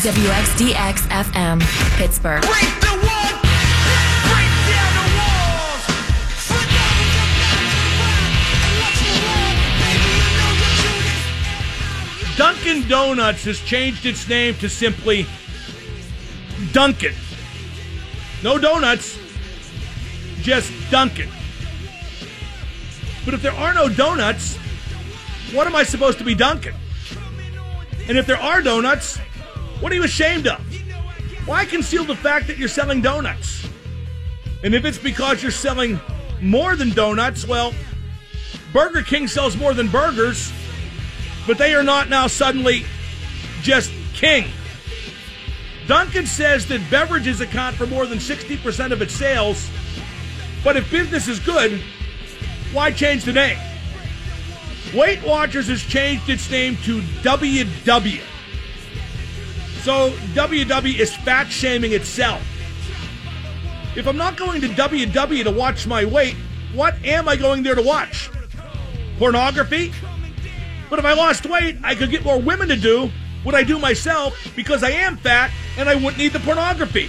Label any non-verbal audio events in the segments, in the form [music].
WXDX FM, Pittsburgh. Break the wall, break down the walls. For now we go back to the rock and watch the wall. Baby, you know the truth is. Dunkin' Donuts has changed its name to simply Dunkin'. No donuts, just Dunkin'. But if there are no donuts, what am I supposed to be Dunkin'? And if there are donuts, what are you ashamed of? Why conceal the fact that you're selling donuts? And if it's because you're selling more than donuts, well, Burger King sells more than burgers, but they are not now suddenly just king. Dunkin' says that beverages account for more than 60% of its sales, but if business is good, why change the name? Weight Watchers has changed its name to WW. So WW is fat shaming itself. If I'm not going to WW to watch my weight, what am I going there to watch? Pornography? But if I lost weight, I could get more women to do what I do myself because I am fat and I wouldn't need the pornography.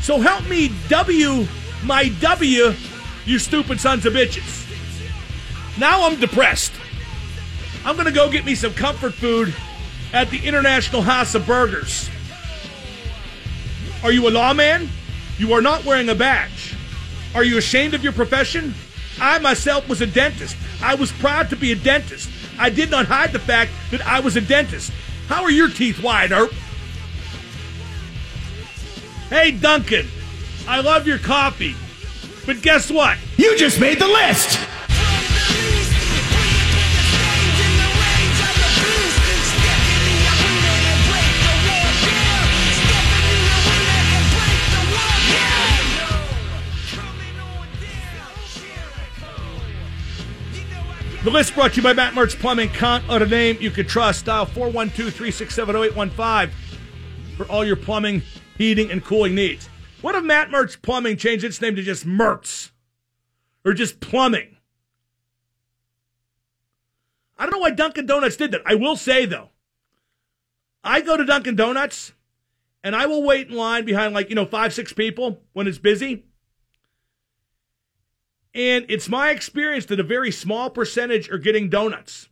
So help me W my W, you stupid sons of bitches. Now I'm depressed. I'm going to go get me some comfort food at the International House of Burgers. Are you a lawman? You are not wearing a badge. Are you ashamed of your profession? I myself was a dentist. I was proud to be a dentist. I did not hide the fact that I was a dentist. How are your teeth white, Earp? Hey, Dunkin', I love your coffee. But guess what? You just made the list! The list brought to you by Matt Mertz Plumbing. Count on a name you can trust. Dial 412 367 0815 for all your plumbing, heating, and cooling needs. What if Matt Mertz Plumbing changed its name to just Mertz? Or just plumbing? I don't know why Dunkin' Donuts did that. I will say, though, I go to Dunkin' Donuts and I will wait in line behind, like, you know, five, six people when it's busy. And it's my experience that a very small percentage are getting donuts.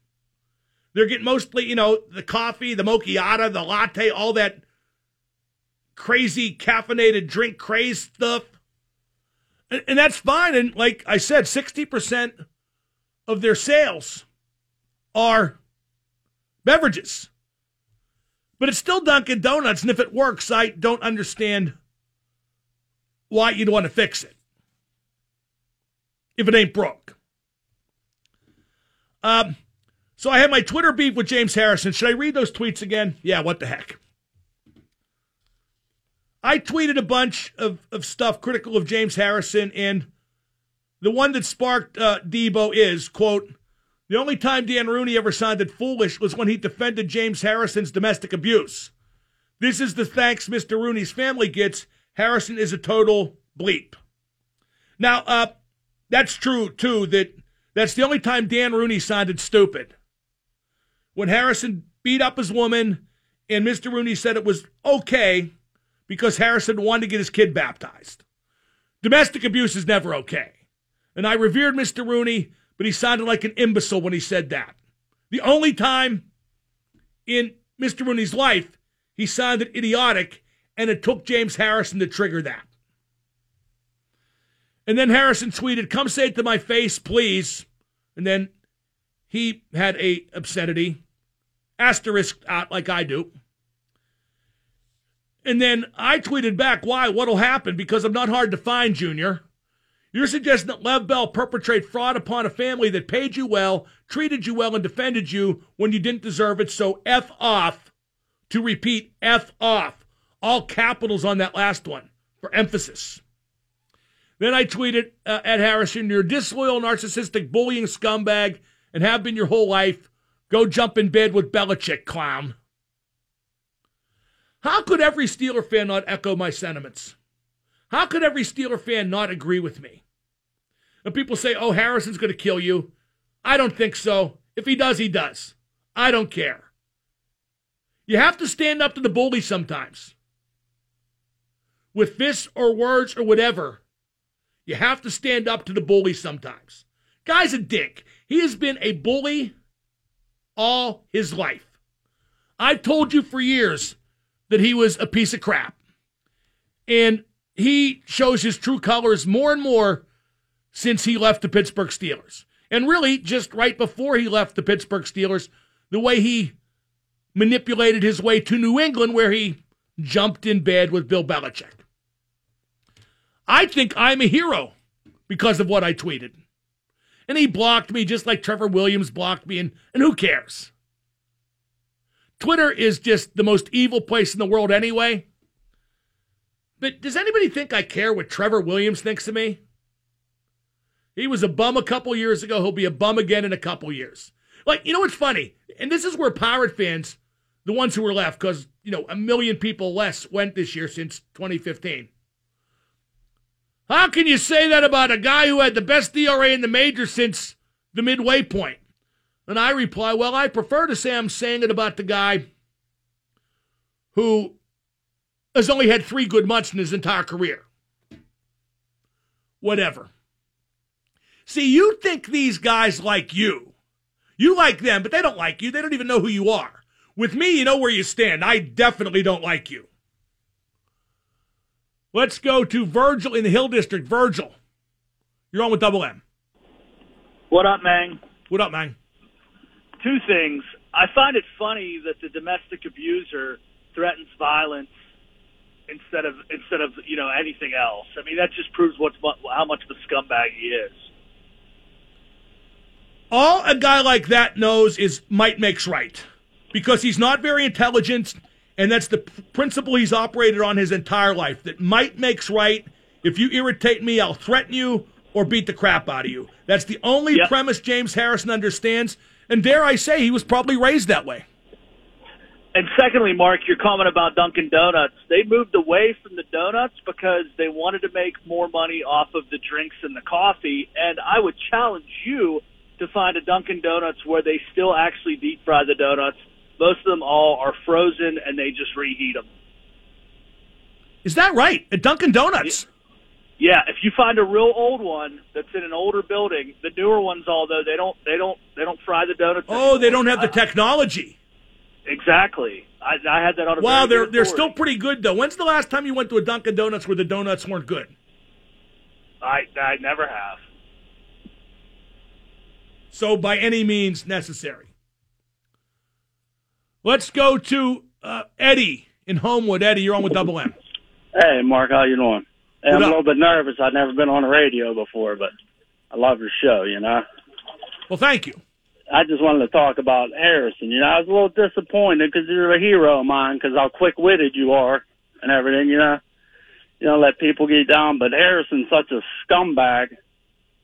They're getting mostly, you know, the coffee, the mochiata, the latte, all that crazy caffeinated drink craze stuff. And, and that's fine. And like I said, 60% of their sales are beverages. But it's still Dunkin' Donuts. And if it works, I don't understand why you'd want to fix it if it ain't broke. Um, so I had my Twitter beef with James Harrison. Should I read those tweets again? Yeah, what the heck. I tweeted a bunch of, of stuff critical of James Harrison, and the one that sparked uh, Deebo is, quote, the only time Dan Rooney ever sounded foolish was when he defended James Harrison's domestic abuse. This is the thanks Mr. Rooney's family gets. Harrison is a total bleep. Now, uh, that's true too. That that's the only time Dan Rooney sounded stupid. When Harrison beat up his woman, and Mr. Rooney said it was okay because Harrison wanted to get his kid baptized. Domestic abuse is never okay. And I revered Mr. Rooney, but he sounded like an imbecile when he said that. The only time in Mr. Rooney's life he sounded idiotic, and it took James Harrison to trigger that. And then Harrison tweeted, "Come say it to my face, please." And then he had a obscenity asterisk out like I do. And then I tweeted back, "Why? What'll happen? Because I'm not hard to find, Junior." You're suggesting that Lev Bell perpetrate fraud upon a family that paid you well, treated you well, and defended you when you didn't deserve it. So F off. To repeat, F off. All capitals on that last one for emphasis. Then I tweeted uh, at Harrison, you're a disloyal, narcissistic, bullying scumbag and have been your whole life. Go jump in bed with Belichick, clown. How could every Steeler fan not echo my sentiments? How could every Steeler fan not agree with me? And people say, oh, Harrison's going to kill you. I don't think so. If he does, he does. I don't care. You have to stand up to the bully sometimes. With fists or words or whatever. You have to stand up to the bully sometimes. Guy's a dick. He has been a bully all his life. I've told you for years that he was a piece of crap. And he shows his true colors more and more since he left the Pittsburgh Steelers. And really, just right before he left the Pittsburgh Steelers, the way he manipulated his way to New England, where he jumped in bed with Bill Belichick. I think I'm a hero because of what I tweeted. And he blocked me just like Trevor Williams blocked me, and, and who cares? Twitter is just the most evil place in the world anyway. But does anybody think I care what Trevor Williams thinks of me? He was a bum a couple years ago. He'll be a bum again in a couple years. Like, you know what's funny? And this is where Pirate fans, the ones who were left, because, you know, a million people less went this year since 2015. How can you say that about a guy who had the best DRA in the major since the midway point? And I reply, well, I prefer to say I'm saying it about the guy who has only had three good months in his entire career. Whatever. See, you think these guys like you. You like them, but they don't like you. They don't even know who you are. With me, you know where you stand. I definitely don't like you. Let's go to Virgil in the Hill District. Virgil, you're on with Double M. What up, Mang? What up, man? Two things. I find it funny that the domestic abuser threatens violence instead of instead of you know anything else. I mean, that just proves what's mu- how much of a scumbag he is. All a guy like that knows is might makes right because he's not very intelligent, and that's the principle he's operated on his entire life. That might makes right. If you irritate me, I'll threaten you or beat the crap out of you. That's the only Yep. premise James Harrison understands, and dare I say, he was probably raised that way. And secondly, Mark, your comment about Dunkin' Donuts, they moved away from the donuts because they wanted to make more money off of the drinks and the coffee. And I would challenge you to find a Dunkin' Donuts where they still actually deep fry the donuts. Most of them all are frozen and they just reheat them. Is that right? At Dunkin' Donuts. Yeah, if you find a real old one that's in an older building, the newer ones, although they don't, they don't, they don't fry the donuts. Oh, they don't have the I- technology. exactly. I, I had that on a Wow, they're they're still pretty good though. When's the last time you went to a Dunkin' Donuts where the donuts weren't good? I I never have. So by any means necessary. Let's go to uh, Eddie in Homewood. Eddie, you're on with Double M. Hey, Mark, how you doing? Hey, I'm a little bit nervous. I've never been on the radio before, but I love your show, you know. Well, thank you. I just wanted to talk about Harrison. You know, I was a little disappointed because you're a hero of mine because how quick-witted you are and everything, you know. You know, let people get down, but Harrison's such a scumbag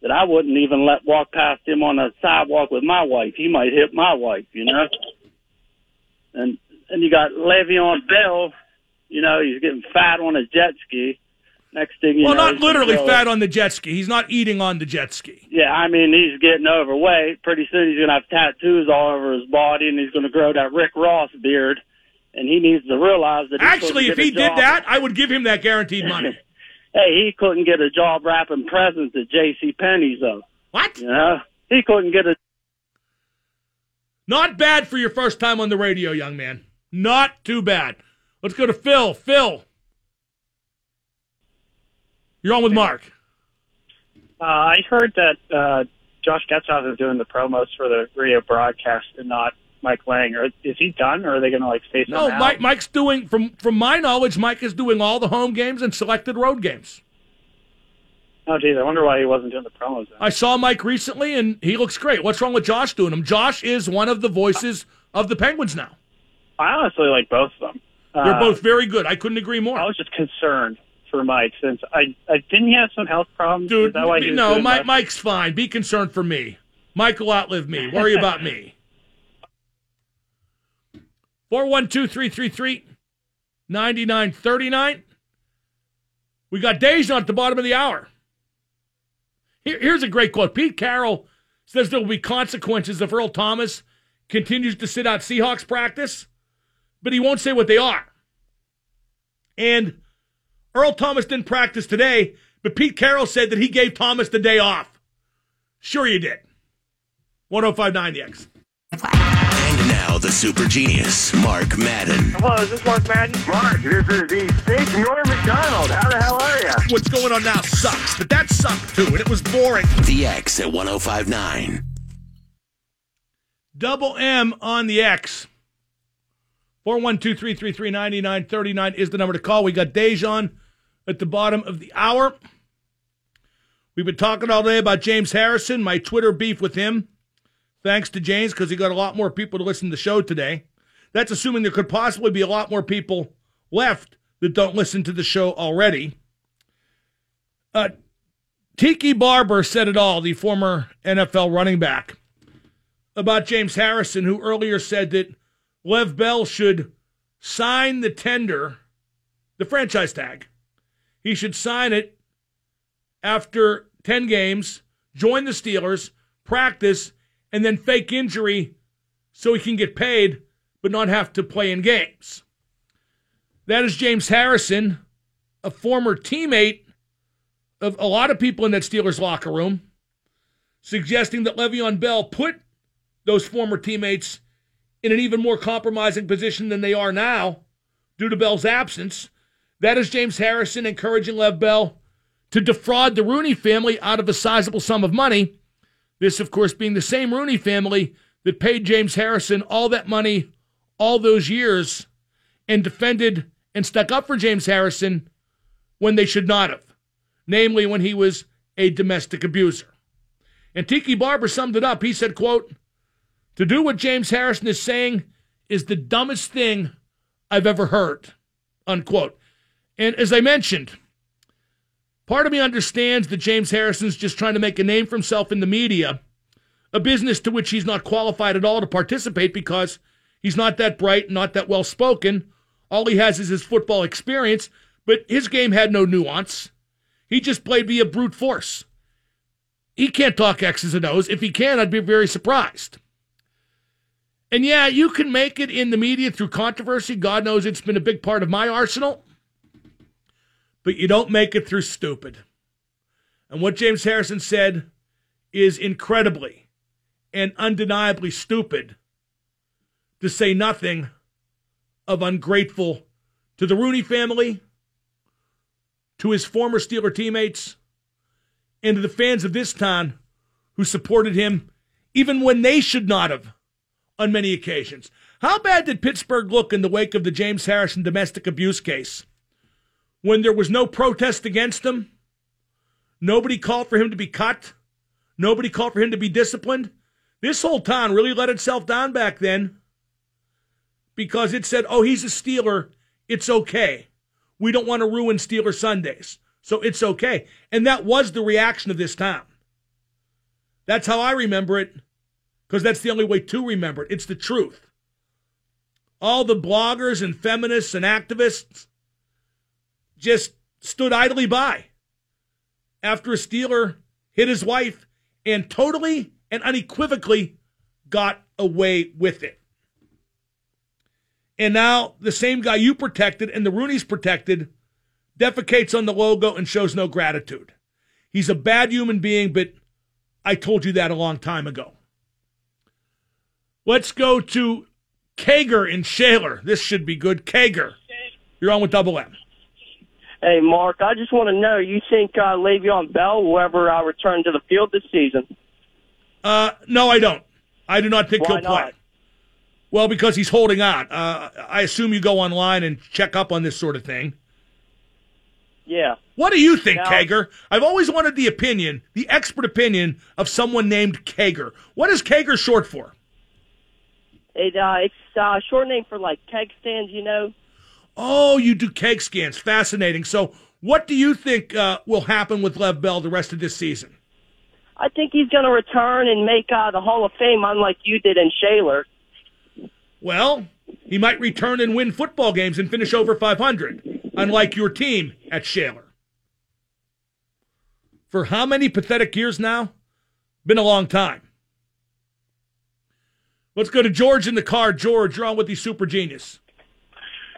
that I wouldn't even let walk past him on the sidewalk with my wife. He might hit my wife, you know. And and you got Le'Veon Bell. You know, he's getting fat on his jet ski. Next thing you well, know, not literally fat on the jet ski. He's not eating on the jet ski. Yeah, I mean, he's getting overweight. Pretty soon he's going to have tattoos all over his body, and he's going to grow that Rick Ross beard. And he needs to realize that Actually, if he did that, I would give him that guaranteed money. [laughs] hey, he couldn't get a job wrapping presents at J.C. Penney's though. what? You know, he couldn't get a. Not bad for your first time on the radio, young man. Not too bad. Let's go to Phil. Phil. You're on with Mark. Uh, I heard that uh, Josh Getzoff is doing the promos for the radio broadcast and not Mike Lange. Or is he done, or are they going to like face No, out? Mike, Mike's doing from from my knowledge, Mike is doing all the home games and selected road games. Oh, geez, I wonder why he wasn't doing the promos. Then. I saw Mike recently and he looks great. What's wrong with Josh doing them? Josh is one of the voices of the Penguins now. I honestly like both of them. They're Uh, both very good. I couldn't agree more. I was just concerned for Mike since I, I didn't he have some health problems. Dude, Is that why no, Mike? Mike's fine. Be concerned for me. Mike will outlive me. Worry about me. [laughs] 412 333 9939. We got Dejan at the bottom of the hour. Here, here's a great quote. Pete Carroll says there will be consequences if Earl Thomas continues to sit out Seahawks practice. but he won't say what they are. And Earl Thomas didn't practice today, but Pete Carroll said that he gave Thomas the day off. Sure, you did. 1059 the X. And the super genius, Mark Madden. Hello, is this Mark Madden? Mark, this is the fake Norm Macdonald. How the hell are you? What's going on now sucks, but that sucked too, and it was boring. The X at 1059. Double M on the X. 412-333-9939 is the number to call. We got Dejan at the bottom of the hour. We've been talking all day about James Harrison, my Twitter beef with him. Thanks to James, because he got a lot more people to listen to the show today. That's assuming there could possibly be a lot more people left that don't listen to the show already. Uh, Tiki Barber said it all, the former NFL running back about James Harrison, who earlier said that Lev Bell should sign the tender, the franchise tag. He should sign it after 10 games, join the Steelers, practice, and then fake injury so he can get paid but not have to play in games. That is James Harrison, a former teammate of a lot of people in that Steelers locker room, suggesting that Le'Veon Bell put those former teammates in an even more compromising position than they are now due to Bell's absence. That is James Harrison encouraging Lev Bell to defraud the Rooney family out of a sizable sum of money. This, of course, being the same Rooney family that paid James Harrison all that money all those years and defended and stuck up for James Harrison when they should not have, namely when he was a domestic abuser. And Tiki Barber summed it up. He said, quote, to do what James Harrison is saying is the dumbest thing I've ever heard, unquote. And as I mentioned, part of me understands that James Harrison's just trying to make a name for himself in the media, a business to which he's not qualified at all to participate because he's not that bright, not that well spoken. All he has is his football experience, but his game had no nuance. He just played via brute force. He can't talk X's and O's. If he can, I'd be very surprised. And yeah, you can make it in the media through controversy. God knows it's been a big part of my arsenal. But you don't make it through stupid. And what James Harrison said is incredibly and undeniably stupid, to say nothing of ungrateful to the Rooney family, to his former Steeler teammates, and to the fans of this town who supported him even when they should not have on many occasions. How bad did Pittsburgh look in the wake of the James Harrison domestic abuse case? When there was no protest against him, nobody called for him to be cut, nobody called for him to be disciplined. This whole town really let itself down back then because it said, oh, he's a Steeler. It's okay. We don't want to ruin Steeler Sundays. So it's okay. And that was the reaction of this town. That's how I remember it because that's the only way to remember it. It's the truth. All the bloggers and feminists and activists just stood idly by after a Steeler hit his wife and totally and unequivocally got away with it. And now the same guy you protected and the Rooney's protected defecates on the logo and shows no gratitude. He's a bad human being, but I told you that a long time ago. Let's go to Kager in Shaler. This should be good. Kager, you're on with Double M. Hey, Mark, I just want to know, you think uh, Le'Veon Bell will ever uh, return to the field this season? Uh, no, I don't. I do not think Why he'll play. not? Well, because he's holding out. Uh, I assume you go online and check up on this sort of thing. Yeah. What do you think, Now- Kager? I've always wanted the opinion, the expert opinion of someone named Kager. What is Kager short for? It, uh, it's uh, a short name for, like, keg stands, you know? Oh, you do keg scans. Fascinating. So, what do you think uh, will happen with Lev Bell the rest of this season? I think he's going to return and make uh, the Hall of Fame, unlike you did in Shaler. Well, he might return and win football games and finish over 500, unlike your team at Shaler. For how many pathetic years now? Been a long time. Let's go to George in the car. George, you're on with the super genius.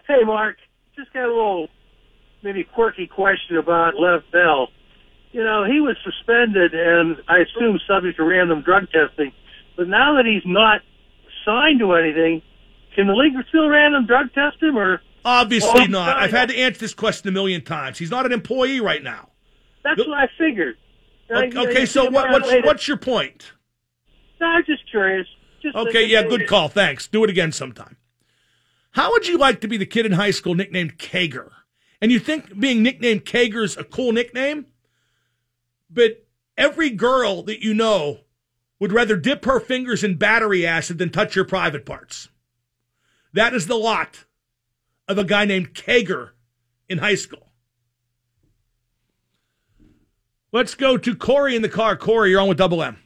Hey, Mark, just got a little maybe quirky question about Lev Bell. You know, he was suspended and I assume subject to random drug testing. But now that he's not signed to anything, can the league still random drug test him or? Obviously Oh, not. I've had to answer this question a million times. He's not an employee right now. That's what I figured. I- Okay, okay, so what, what's later. what's your point? No, I'm just curious. Just Okay, yeah, good call. Thanks. Do it again sometime. How would you like to be the kid in high school nicknamed Kager? And you think being nicknamed Kager is a cool nickname? But every girl that you know would rather dip her fingers in battery acid than touch your private parts. That is the lot of a guy named Kager in high school. Let's go to Corey in the car. Corey, you're on with Double M.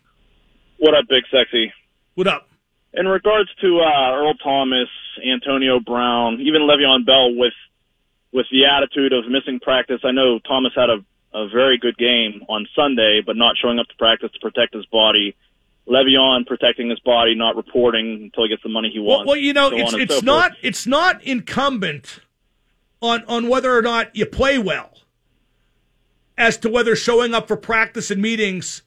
What up, Big Sexy? What up? In regards to uh, Earl Thomas, Antonio Brown, even Le'Veon Bell, with with the attitude of missing practice, I know Thomas had a, a very good game on Sunday, but not showing up to practice to protect his body. Le'Veon protecting his body, not reporting until he gets the money he Well, wants. well, you know, so it's it's so not forth. it's not incumbent on on whether or not you play well as to whether showing up for practice and meetings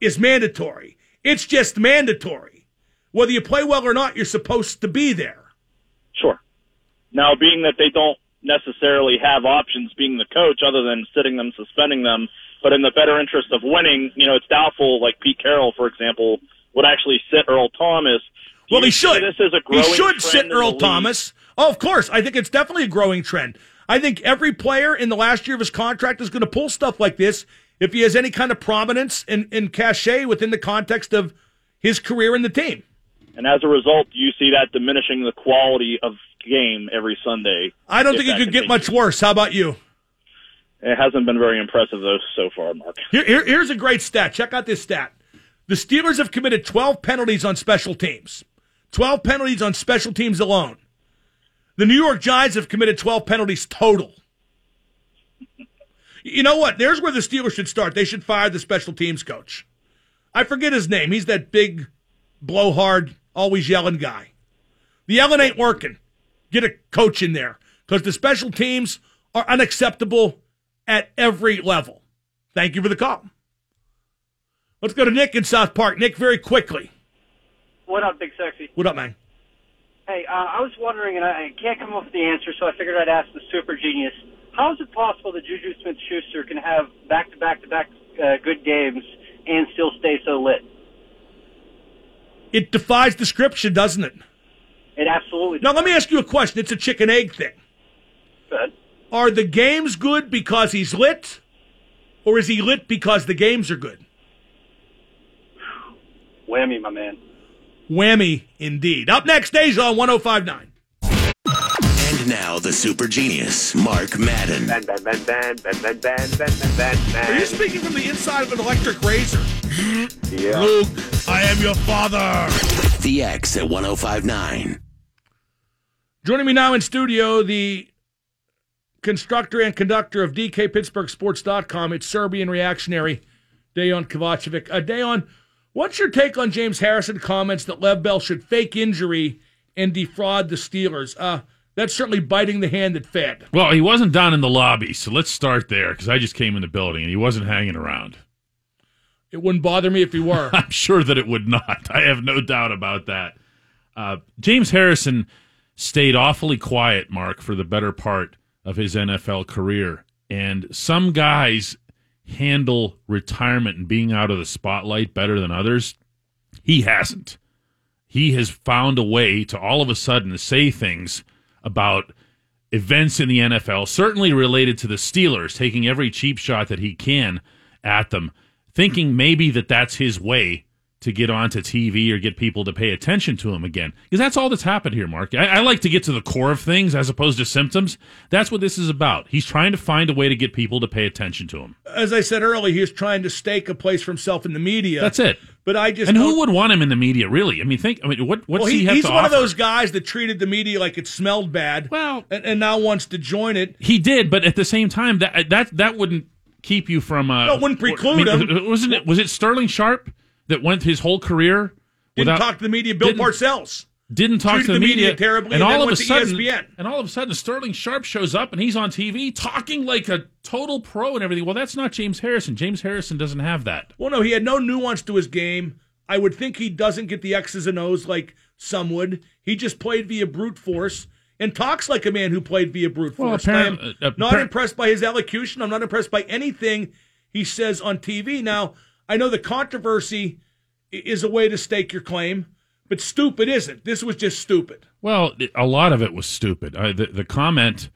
is mandatory. It's just mandatory. Whether you play well or not, you're supposed to be there. Sure. Now, being that they don't necessarily have options being the coach other than sitting them, suspending them, but in the better interest of winning, you know, it's doubtful, like Pete Carroll, for example, would actually sit Earl Thomas. Do Well, he should. This is a he growing should trend sit Earl? Thomas. Oh, of course. I think it's definitely a growing trend. I think every player in the last year of his contract is going to pull stuff like this if he has any kind of prominence and, and cachet within the context of his career in the team. And as a result, you see that diminishing the quality of game every Sunday. I don't think it could get much worse. How about you? It hasn't been very impressive, though, so far, Mark. Here, here- here's a great stat. Check out this stat. The Steelers have committed 12 penalties on special teams. 12 penalties on special teams alone. The New York Giants have committed 12 penalties total. You know what? There's where the Steelers should start. They should fire the special teams coach. I forget his name. He's that big, blowhard, always yelling guy. The yelling ain't working. Get a coach in there because the special teams are unacceptable at every level. Thank you for the call. Let's go to Nick in South Park. Nick, very quickly. What up, Big Sexy? What up, man? Hey, uh, I was wondering, and I, can't come up with the answer, so I figured I'd ask the super genius. How is it possible that Juju Smith-Schuster can have back-to-back-to-back uh, good games and still stay so lit? It defies description, doesn't it? It absolutely does. Now, let me ask you a question. It's a chicken egg thing. Good. Are the games good because he's lit, or is he lit because the games are good? Whammy, my man. Whammy, indeed. Up next, Dejan on 1059. And now the super genius, Mark Madden. Ben, ben, ben, ben, ben, ben, ben, ben, ben, ben, ben. Are you speaking from the inside of an electric razor? [laughs] Yeah. Luke, I am your father. The X at 1059. Joining me now in studio, the constructor and conductor of DKPittsburghSports.com. It's Serbian reactionary Dejan Kovacevic. Uh, Dejan, what's your take on James Harrison comments that Lev Bell should fake injury and defraud the Steelers? Uh, that's certainly biting the hand that fed. Well, he wasn't down in the lobby, so let's start there because I just came in the building and he wasn't hanging around. It wouldn't bother me if he were. [laughs] I'm sure that it would not. I have no doubt about that. Uh, James Harrison stayed awfully quiet, Mark, for the better part of his NFL career. And some guys handle retirement and being out of the spotlight better than others. He hasn't. He has found a way to all of a sudden say things about events in the NFL, certainly related to the Steelers, taking every cheap shot that he can at them, thinking maybe that that's his way to get onto TV or get people to pay attention to him again. Because that's all that's happened here, Mark. I, I like to get to the core of things as opposed to symptoms. That's what this is about. He's trying to find a way to get people to pay attention to him. As I said earlier, he's trying to stake a place for himself in the media. That's it. But I just And who would want him in the media, really? I mean, think. I mean, what what's well, he, he, have he's one of those guys that treated the media like it smelled bad. Well, and, and now wants to join it. He did, but at the same time, that that that wouldn't keep you from. Uh, No, it wouldn't preclude I mean, him. [laughs] Wasn't it? Was it Sterling Sharpe that went his whole career Didn't without talk to the media. Bill Parcells. didn't talk to the, media, terribly, and, and, all of a sudden, ESPN. and all of a sudden, Sterling Sharpe shows up and he's on TV talking like a total pro and everything. Well, that's not James Harrison. James Harrison doesn't have that. Well, no, he had no nuance to his game. I would think he doesn't get the X's and O's like some would. He just played via brute force and talks like a man who played via brute Well, force. I am apparent- uh, not impressed by his elocution. I'm not impressed by anything he says on TV. Now, I know the controversy is a way to stake your claim, but stupid isn't. This was just stupid. Well, a lot of it was stupid. Uh, the, the comment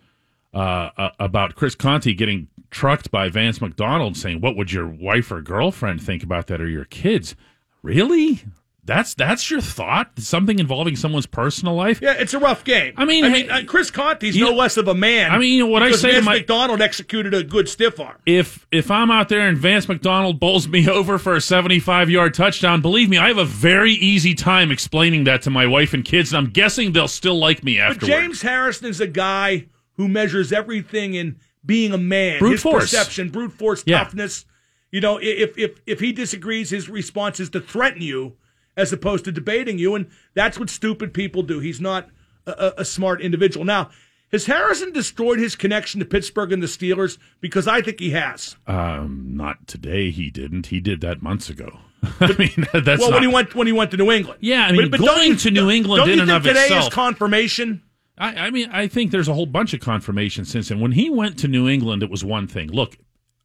uh, uh, about Chris Conte getting trucked by Vance McDonald saying, "What would your wife or girlfriend think about that, or your kids?" Really? That's that's your thought? Something involving someone's personal life? Yeah, it's a rough game. I mean, I mean, uh, Chris Conte's no know- less of a man. I mean, you know what I say Vance my- McDonald executed a good stiff arm. If if I'm out there and Vance McDonald bowls me [laughs] over for a 75 yard touchdown, believe me, I have a very easy time explaining that to my wife and kids, and I'm guessing they'll still like me But. James Harrison is a guy who measures everything in being a man, Brute his force. perception, brute force, Yeah. toughness. You know, if if if he disagrees, his response is to threaten you as opposed to debating you, and that's what stupid people do. He's not a, a, a smart individual. Now, has Harrison destroyed his connection to Pittsburgh and the Steelers? Because I think he has. Um, not today. He didn't. He did that months ago. [laughs] I mean, that's well, not, when he went when he went to New England. Yeah, I mean, don't going you- to New England don't in you and think of today is confirmation. I, I mean, I think there's a whole bunch of confirmation since then. When he went to New England, it was one thing. Look,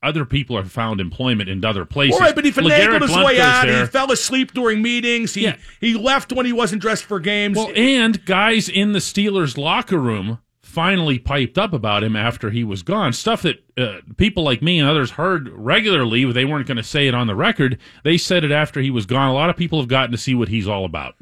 other people have found employment in other places. All right, but he finagled his way out. there. He fell asleep during meetings. He Yeah. he left when he wasn't dressed for games. Well, and guys in the Steelers locker room finally piped up about him after he was gone. Stuff that uh, people like me and others heard regularly, but they weren't going to say it on the record. They said it after he was gone. A lot of people have gotten to see what he's all about.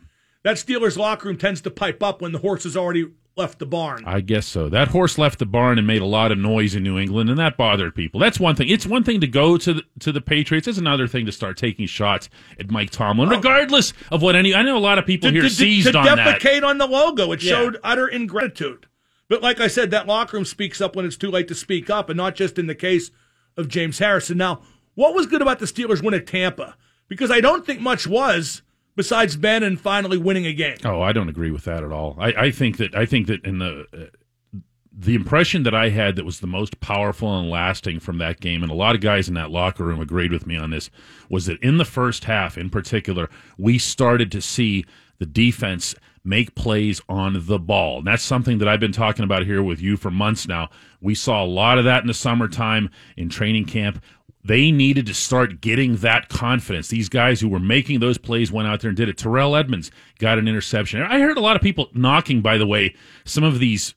that Steelers locker room tends to pipe up when the horse has already left the barn. I guess so. That horse left the barn and made a lot of noise in New England, and that bothered people. That's one thing. It's one thing to go to the, to the Patriots. It's another thing to start taking shots at Mike Tomlin, oh. regardless of what any. I know a lot of people to, here to- seized to on that. defecate on the logo. It Yeah. showed utter ingratitude. But like I said, that locker room speaks up when it's too late to speak up, and not just in the case of James Harrison. Now, what was good about the Steelers win at Tampa? Because I don't think much was besides Ben and finally winning a game. Oh, I don't agree with that at all. I, I think that I think that in the uh, the impression that I had that was the most powerful and lasting from that game, and a lot of guys in that locker room agreed with me on this, was that in the first half, in particular, we started to see the defense make plays on the ball. And that's something that I've been talking about here with you for months now. We saw a lot of that in the summertime in training camp. They needed to start getting that confidence. These guys who were making those plays went out there and did it. Terrell Edmunds got an interception. I heard a lot of people knocking, by the way, some of these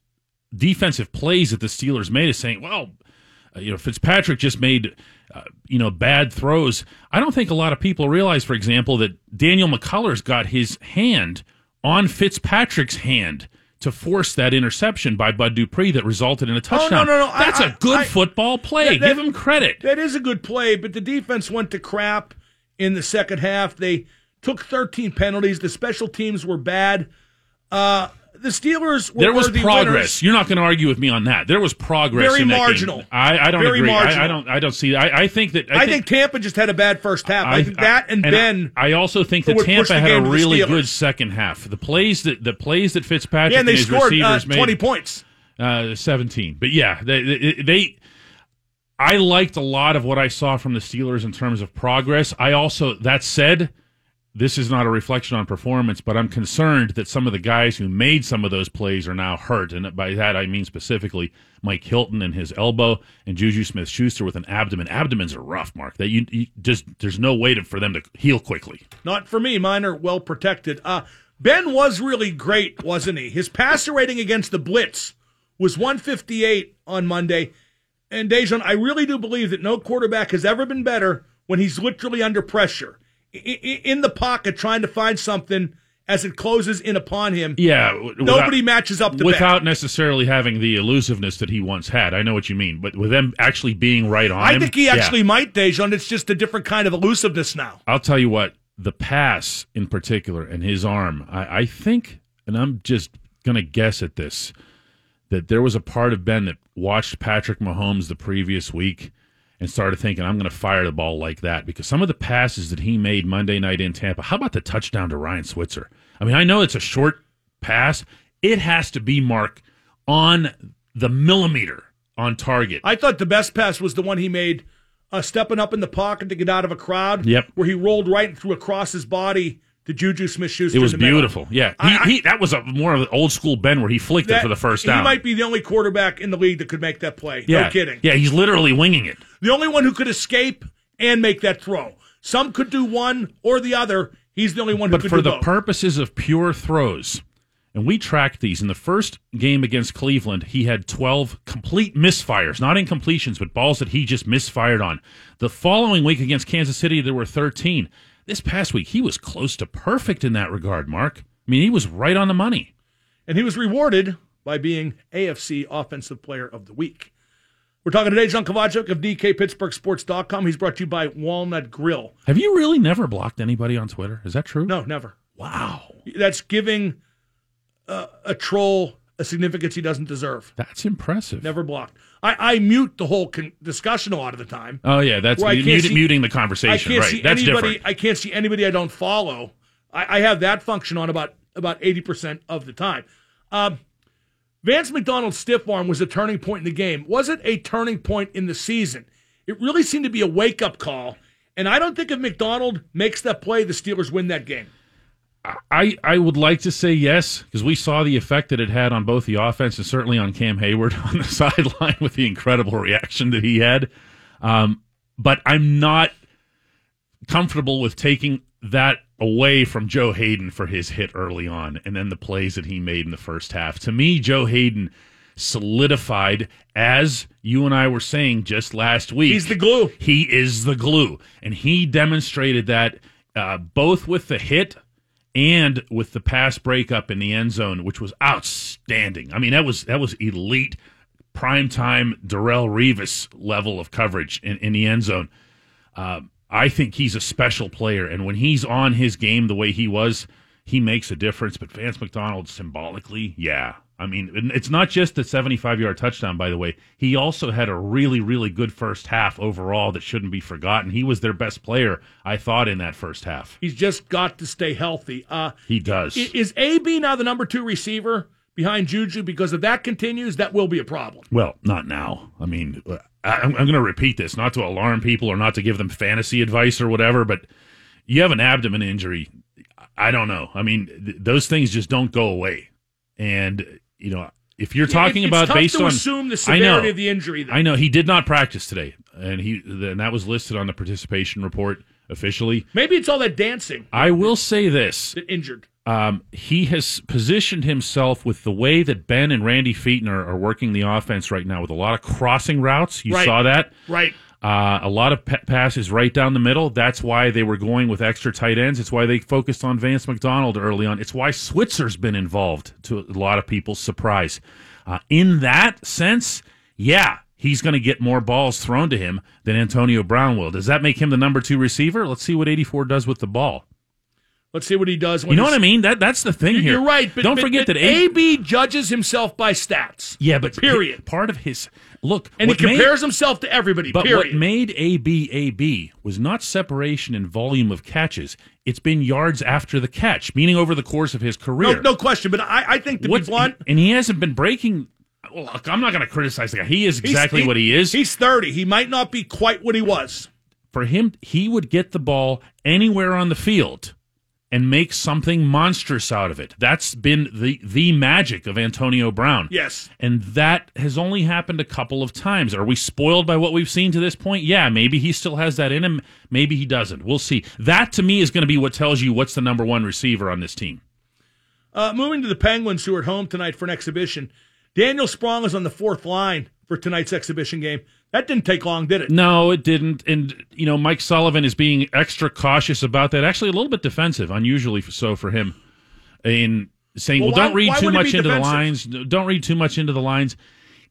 defensive plays that the Steelers made is saying, well, uh, you know, Fitzpatrick just made, uh, you know, bad throws. I don't think a lot of people realize, for example, that Daniel McCullers got his hand on Fitzpatrick's hand to force that interception by Bud Dupree that resulted in a touchdown. Oh, no, no, no. That's I- a good I- football play. That- that- Give him credit. That is a good play, but the defense went to crap in the second half. They took 13 penalties. The special teams were bad. Uh, the Steelers were There was progress. winners. You're not going to argue with me on that. There was progress. Very in that game. marginal. I, I don't Very agree. I, I don't. I don't see. I, I think that. I, think, Tampa just had a bad first half. I, think that and, Ben. I, also think that Tampa had a really good second half. The plays that the plays that Fitzpatrick yeah, and they and his scored uh, receivers made 20 points. uh, 17. But yeah, they, they, they I liked a lot of what I saw from the Steelers in terms of progress. I also that said, this is not a reflection on performance, but I'm concerned that some of the guys who made some of those plays are now hurt, and by that I mean specifically Mike Hilton and his elbow, and Juju Smith-Schuster with an abdomen. Abdomens are rough, Mark. That you, you just there's no way to, for them to heal quickly. Not for me. Mine are well protected. Uh, ben was really great, wasn't he? His passer rating against the blitz was 158 on Monday. And Dejan, I really do believe that no quarterback has ever been better when he's literally under pressure, in the pocket, trying to find something as it closes in upon him. Yeah, w- Nobody matches up without necessarily having the elusiveness that he once had. I know what you mean, but with them actually being right on I him, think he yeah. actually might, Dejan. It's just a different kind of elusiveness now. I'll tell you what, the pass in particular and his arm, I, I think, and I'm just going to guess at this, that there was a part of Ben that watched Patrick Mahomes the previous week and started thinking, I'm going to fire the ball like that because some of the passes that he made Monday night in Tampa, how about the touchdown to Ryan Switzer? I mean, I know it's a short pass, it has to be Mark on the millimeter on target. I thought the best pass was the one he made, uh, stepping up in the pocket to get out of a crowd. Yep. Where he rolled right through across his body to Juju Smith-Schuster. It was the middle. beautiful. Yeah, he, I- he that was a more of an old school Ben where he flicked it for the first down. He might be the only quarterback in the league that could make that play. yeah, No kidding. Yeah, he's literally winging it. The only one who could escape and make that throw. Some could do one or the other. He's the only one who But for the both. purposes of pure throws, and we tracked these in the first game against Cleveland, he had 12 complete misfires, not incompletions, but balls that he just misfired on. The following week against Kansas City, there were 13. This past week, he was close to perfect in that regard, Mark. I mean, he was right on the money. and he was rewarded by being AFC Offensive Player of the Week. We're talking today, Dejan Kovacevic of DKPittsburghSports.com. He's brought to you by Walnut Grill. Have you really never blocked anybody on Twitter? Is that true? No, never. Wow. That's giving uh, a troll a significance he doesn't deserve. That's impressive. Never blocked. I, I mute the whole con- discussion a lot of the time. Oh, yeah, that's I mute- see- muting the conversation. I can't Right. see That's anybody. different. I can't see anybody I don't follow. I, I have that function on about about eighty percent of the time. Um, Vance McDonald's stiff arm was a turning point in the game. Was it a turning point in the season? It really seemed to be a wake up call. And I don't think if McDonald makes that play, the Steelers win that game. I, I would like to say yes because we saw the effect that it had on both the offense and certainly on Cam Heyward [laughs] on the sideline with the incredible reaction that he had. Um, but I'm not comfortable with taking that away from Joe Haden for his hit early on and then the plays that he made in the first half. To me, Joe Haden solidified as you and I were saying just last week. He's the glue. He is the glue. And he demonstrated that uh, both with the hit and with the pass breakup in the end zone, which was outstanding. I mean, that was that was elite primetime Darrelle Revis level of coverage in, in the end zone. Uh, I think he's a special player, and when he's on his game the way he was, he makes a difference. But Vance McDonald symbolically, yeah. I mean, it's not just the 75 yard touchdown, by the way. He also had a really, really good first half overall that shouldn't be forgotten. He was their best player, I thought, in that first half. He's just got to stay healthy. Uh, He does. is AB now the number two receiver behind Juju? Because if that continues, that will be a problem. Well, not now. I mean, I- I'm, I'm going to repeat this, not to alarm people or not to give them fantasy advice or whatever, but you have an abdomen injury. I don't know. I mean, th- those things just don't go away. And, you know, if you're Yeah, talking it's about based to on assume the I know, severity of the injury, though. I know he did not practice today, and he and that was listed on the participation report officially. Maybe it's all that dancing I will say this: injured. um, he has positioned himself with the way that Ben and Randy Fichtner are, are working the offense right now with a lot of crossing routes. You Right. saw that. Right. Uh, a lot of pa- passes right down the middle. That's why they were going with extra tight ends. It's why they focused on Vance McDonald early on. It's why Switzer's been involved to a lot of people's surprise. Uh, in that sense, yeah, he's going to get more balls thrown to him than Antonio Brown will. Does that make him the number two receiver? Let's see what 84 does with the ball. Let's see what he does. You know what I mean? That that's the thing here. You're right, but don't but- forget but that A- AB judges himself by stats. yeah, but period. Part of his look, And he what made- compares himself to everybody. But period. what made AB AB was not separation in volume of catches. It's been yards after the catch, meaning over the course of his career. no question. But I, I think to What's- be blunt, and he hasn't been breaking. Look, I'm not going to criticize the guy. He is exactly what he is. He's 30. He might not be quite what he was. For him, he would get the ball anywhere on the field and make something monstrous out of it. That's been the the magic of Antonio Brown. Yes. And that has only happened a couple of times. Are we spoiled by what we've seen to this point? Yeah, maybe he still has that in him. Maybe he doesn't. We'll see. That to me is going to be what tells you what's the number one receiver on this team. Uh, moving to the Penguins, who are at home tonight for an exhibition. Daniel Sprong is on the fourth line for tonight's exhibition game. That didn't take long, did it? No, it didn't. And, you know, Mike Sullivan is being extra cautious about that. Actually, a little bit defensive, unusually so for him, in saying, Well, well, why- don't read too much into the lines. Don't read too much into the lines.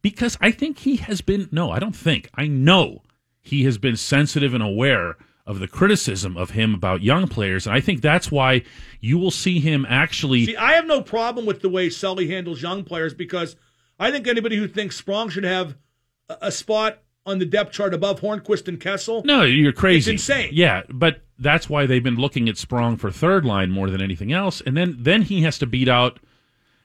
Because I think he has been, no, I don't think, I know he has been sensitive and aware of the criticism of him about young players. And I think that's why you will see him actually. See, I have no problem with the way Sully handles young players because I think anybody who thinks Sprong should have a spot on the depth chart above Hornqvist and Kessel. No, you're crazy. It's insane. Yeah, but that's why they've been looking at Sprong for third line more than anything else. And then then he has to beat out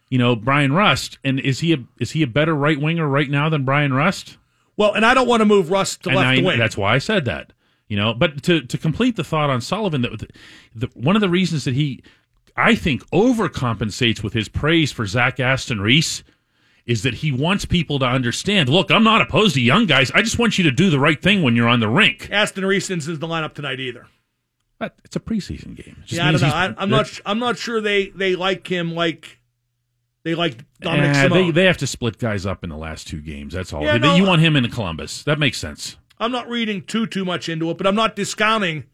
you know, Bryan Rust. And is he a, is he a better right winger right now than Bryan Rust? Well, and I don't want to move Rust to and left I, wing. That's why I said that. You know, but to to complete the thought on Sullivan, that the, the, one of the reasons that he, I think, overcompensates with his praise for Zach Aston Reese is that he wants people to understand. Look, I'm not opposed to young guys. I just want you to do the right thing when you're on the rink. Aston Reese isn't in the lineup tonight either. But it's a preseason game. Yeah, I don't know. I, I'm not. I'm not sure they they like him like they like Dominic Eh, they, they have to split guys up in the last two games. That's all. Yeah, They- no, you want him in Columbus. That makes sense. I'm not reading too too much into it, but I'm not discounting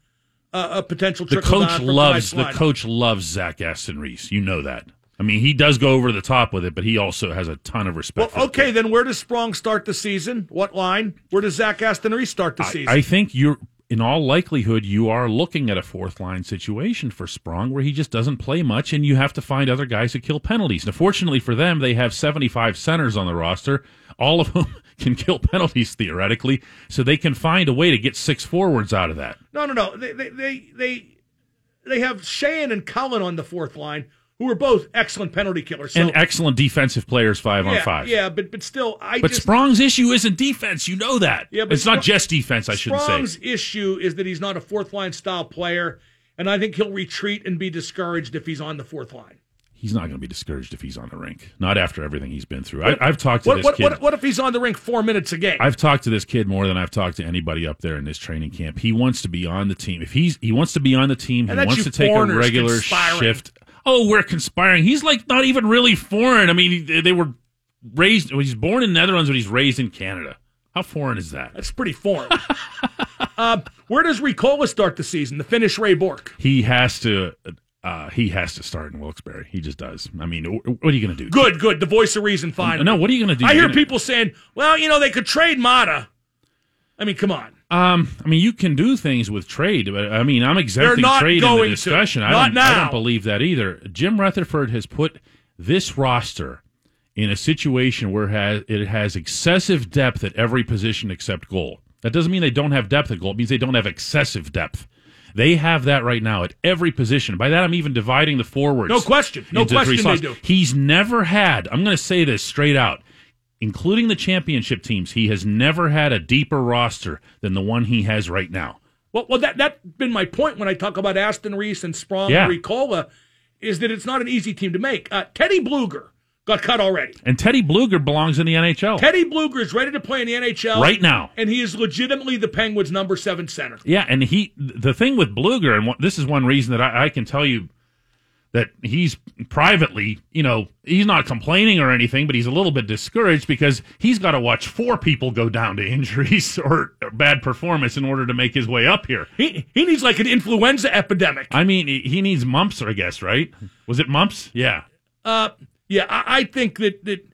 uh, a potential The coach loves the lineup. coach loves Zach Aston Reese. You know that. I mean, he does go over the top with it, but he also has a ton of respect. Well, okay, then where does Sprong start the season? What line? Where does Zach Aston Reese start the season? I think you're, in all likelihood, you are looking at a fourth line situation for Sprong where he just doesn't play much, and you have to find other guys who kill penalties. Now, fortunately for them, they have 75 centers on the roster, all of whom [laughs] can kill penalties theoretically, so they can find a way to get six forwards out of that. no, no, no. They they they they, they have Sheahan and Cullen on the fourth line, who are both excellent penalty killers. So, and excellent defensive players, five yeah, on five. Yeah, but but still, I But just Sprong's issue isn't defense. You know that. Yeah, but it's not just defense. I should say. Sprong's issue is that he's not a fourth line style player, and I think he'll retreat and be discouraged if he's on the fourth line. He's not going to be discouraged if he's on the rink. Not after everything he's been through. I, I've talked to What, this what, kid. what, what if he's on the rink four minutes a game? I've talked to this kid more than I've talked to anybody up there in this training camp. He wants to be on the team. If he's he wants to be on the team, And he wants to take a regular conspiring. shift. Oh, we're conspiring. He's like not even really foreign. I mean, they- were raised. well, He's born in Netherlands, but he's raised in Canada. How foreign is that? That's pretty foreign. um, [laughs] where does Riikola start the season? The Finnish Ray Bourque. He has to. Uh, he has to start in Wilkes-Barre. He just does. I mean, what are you going to do? Good, good. The voice of reason. Fine. No, what are you going to do? I You're hear gonna- people saying, "Well, you know, they could trade Maatta." I mean, come on. Um, I mean, you can do things with trade, but I mean, I'm exempting trade in the discussion. I don't, I don't believe that either. Jim Rutherford has put this roster in a situation where has, it has excessive depth at every position except goal. That doesn't mean they don't have depth at goal. It means they don't have excessive depth. They have that right now at every position. By that, I'm even dividing the forwards. No question. No question they do. He's never had, I'm going to say this straight out, including the championship teams, he has never had a deeper roster than the one he has right now. Well, well, that that's been my point when I talk about Aston Reese and Sprong Yeah. and Riikola, is that it's not an easy team to make. Uh, Teddy Blueger got cut already. And Teddy Blueger belongs in the NHL. Teddy Blueger is ready to play in the NHL Right now. and he is legitimately the Penguins' number seven center. Yeah, and he the thing with Blueger, and this is one reason that I, I can tell you that he's privately, you know, he's not complaining or anything, but he's a little bit discouraged because he's got to watch four people go down to injuries [laughs] or bad performance in order to make his way up here. He he needs like an influenza epidemic. I mean, he he needs mumps, I guess, right? Was it mumps? Yeah. Uh, yeah, I, I think that that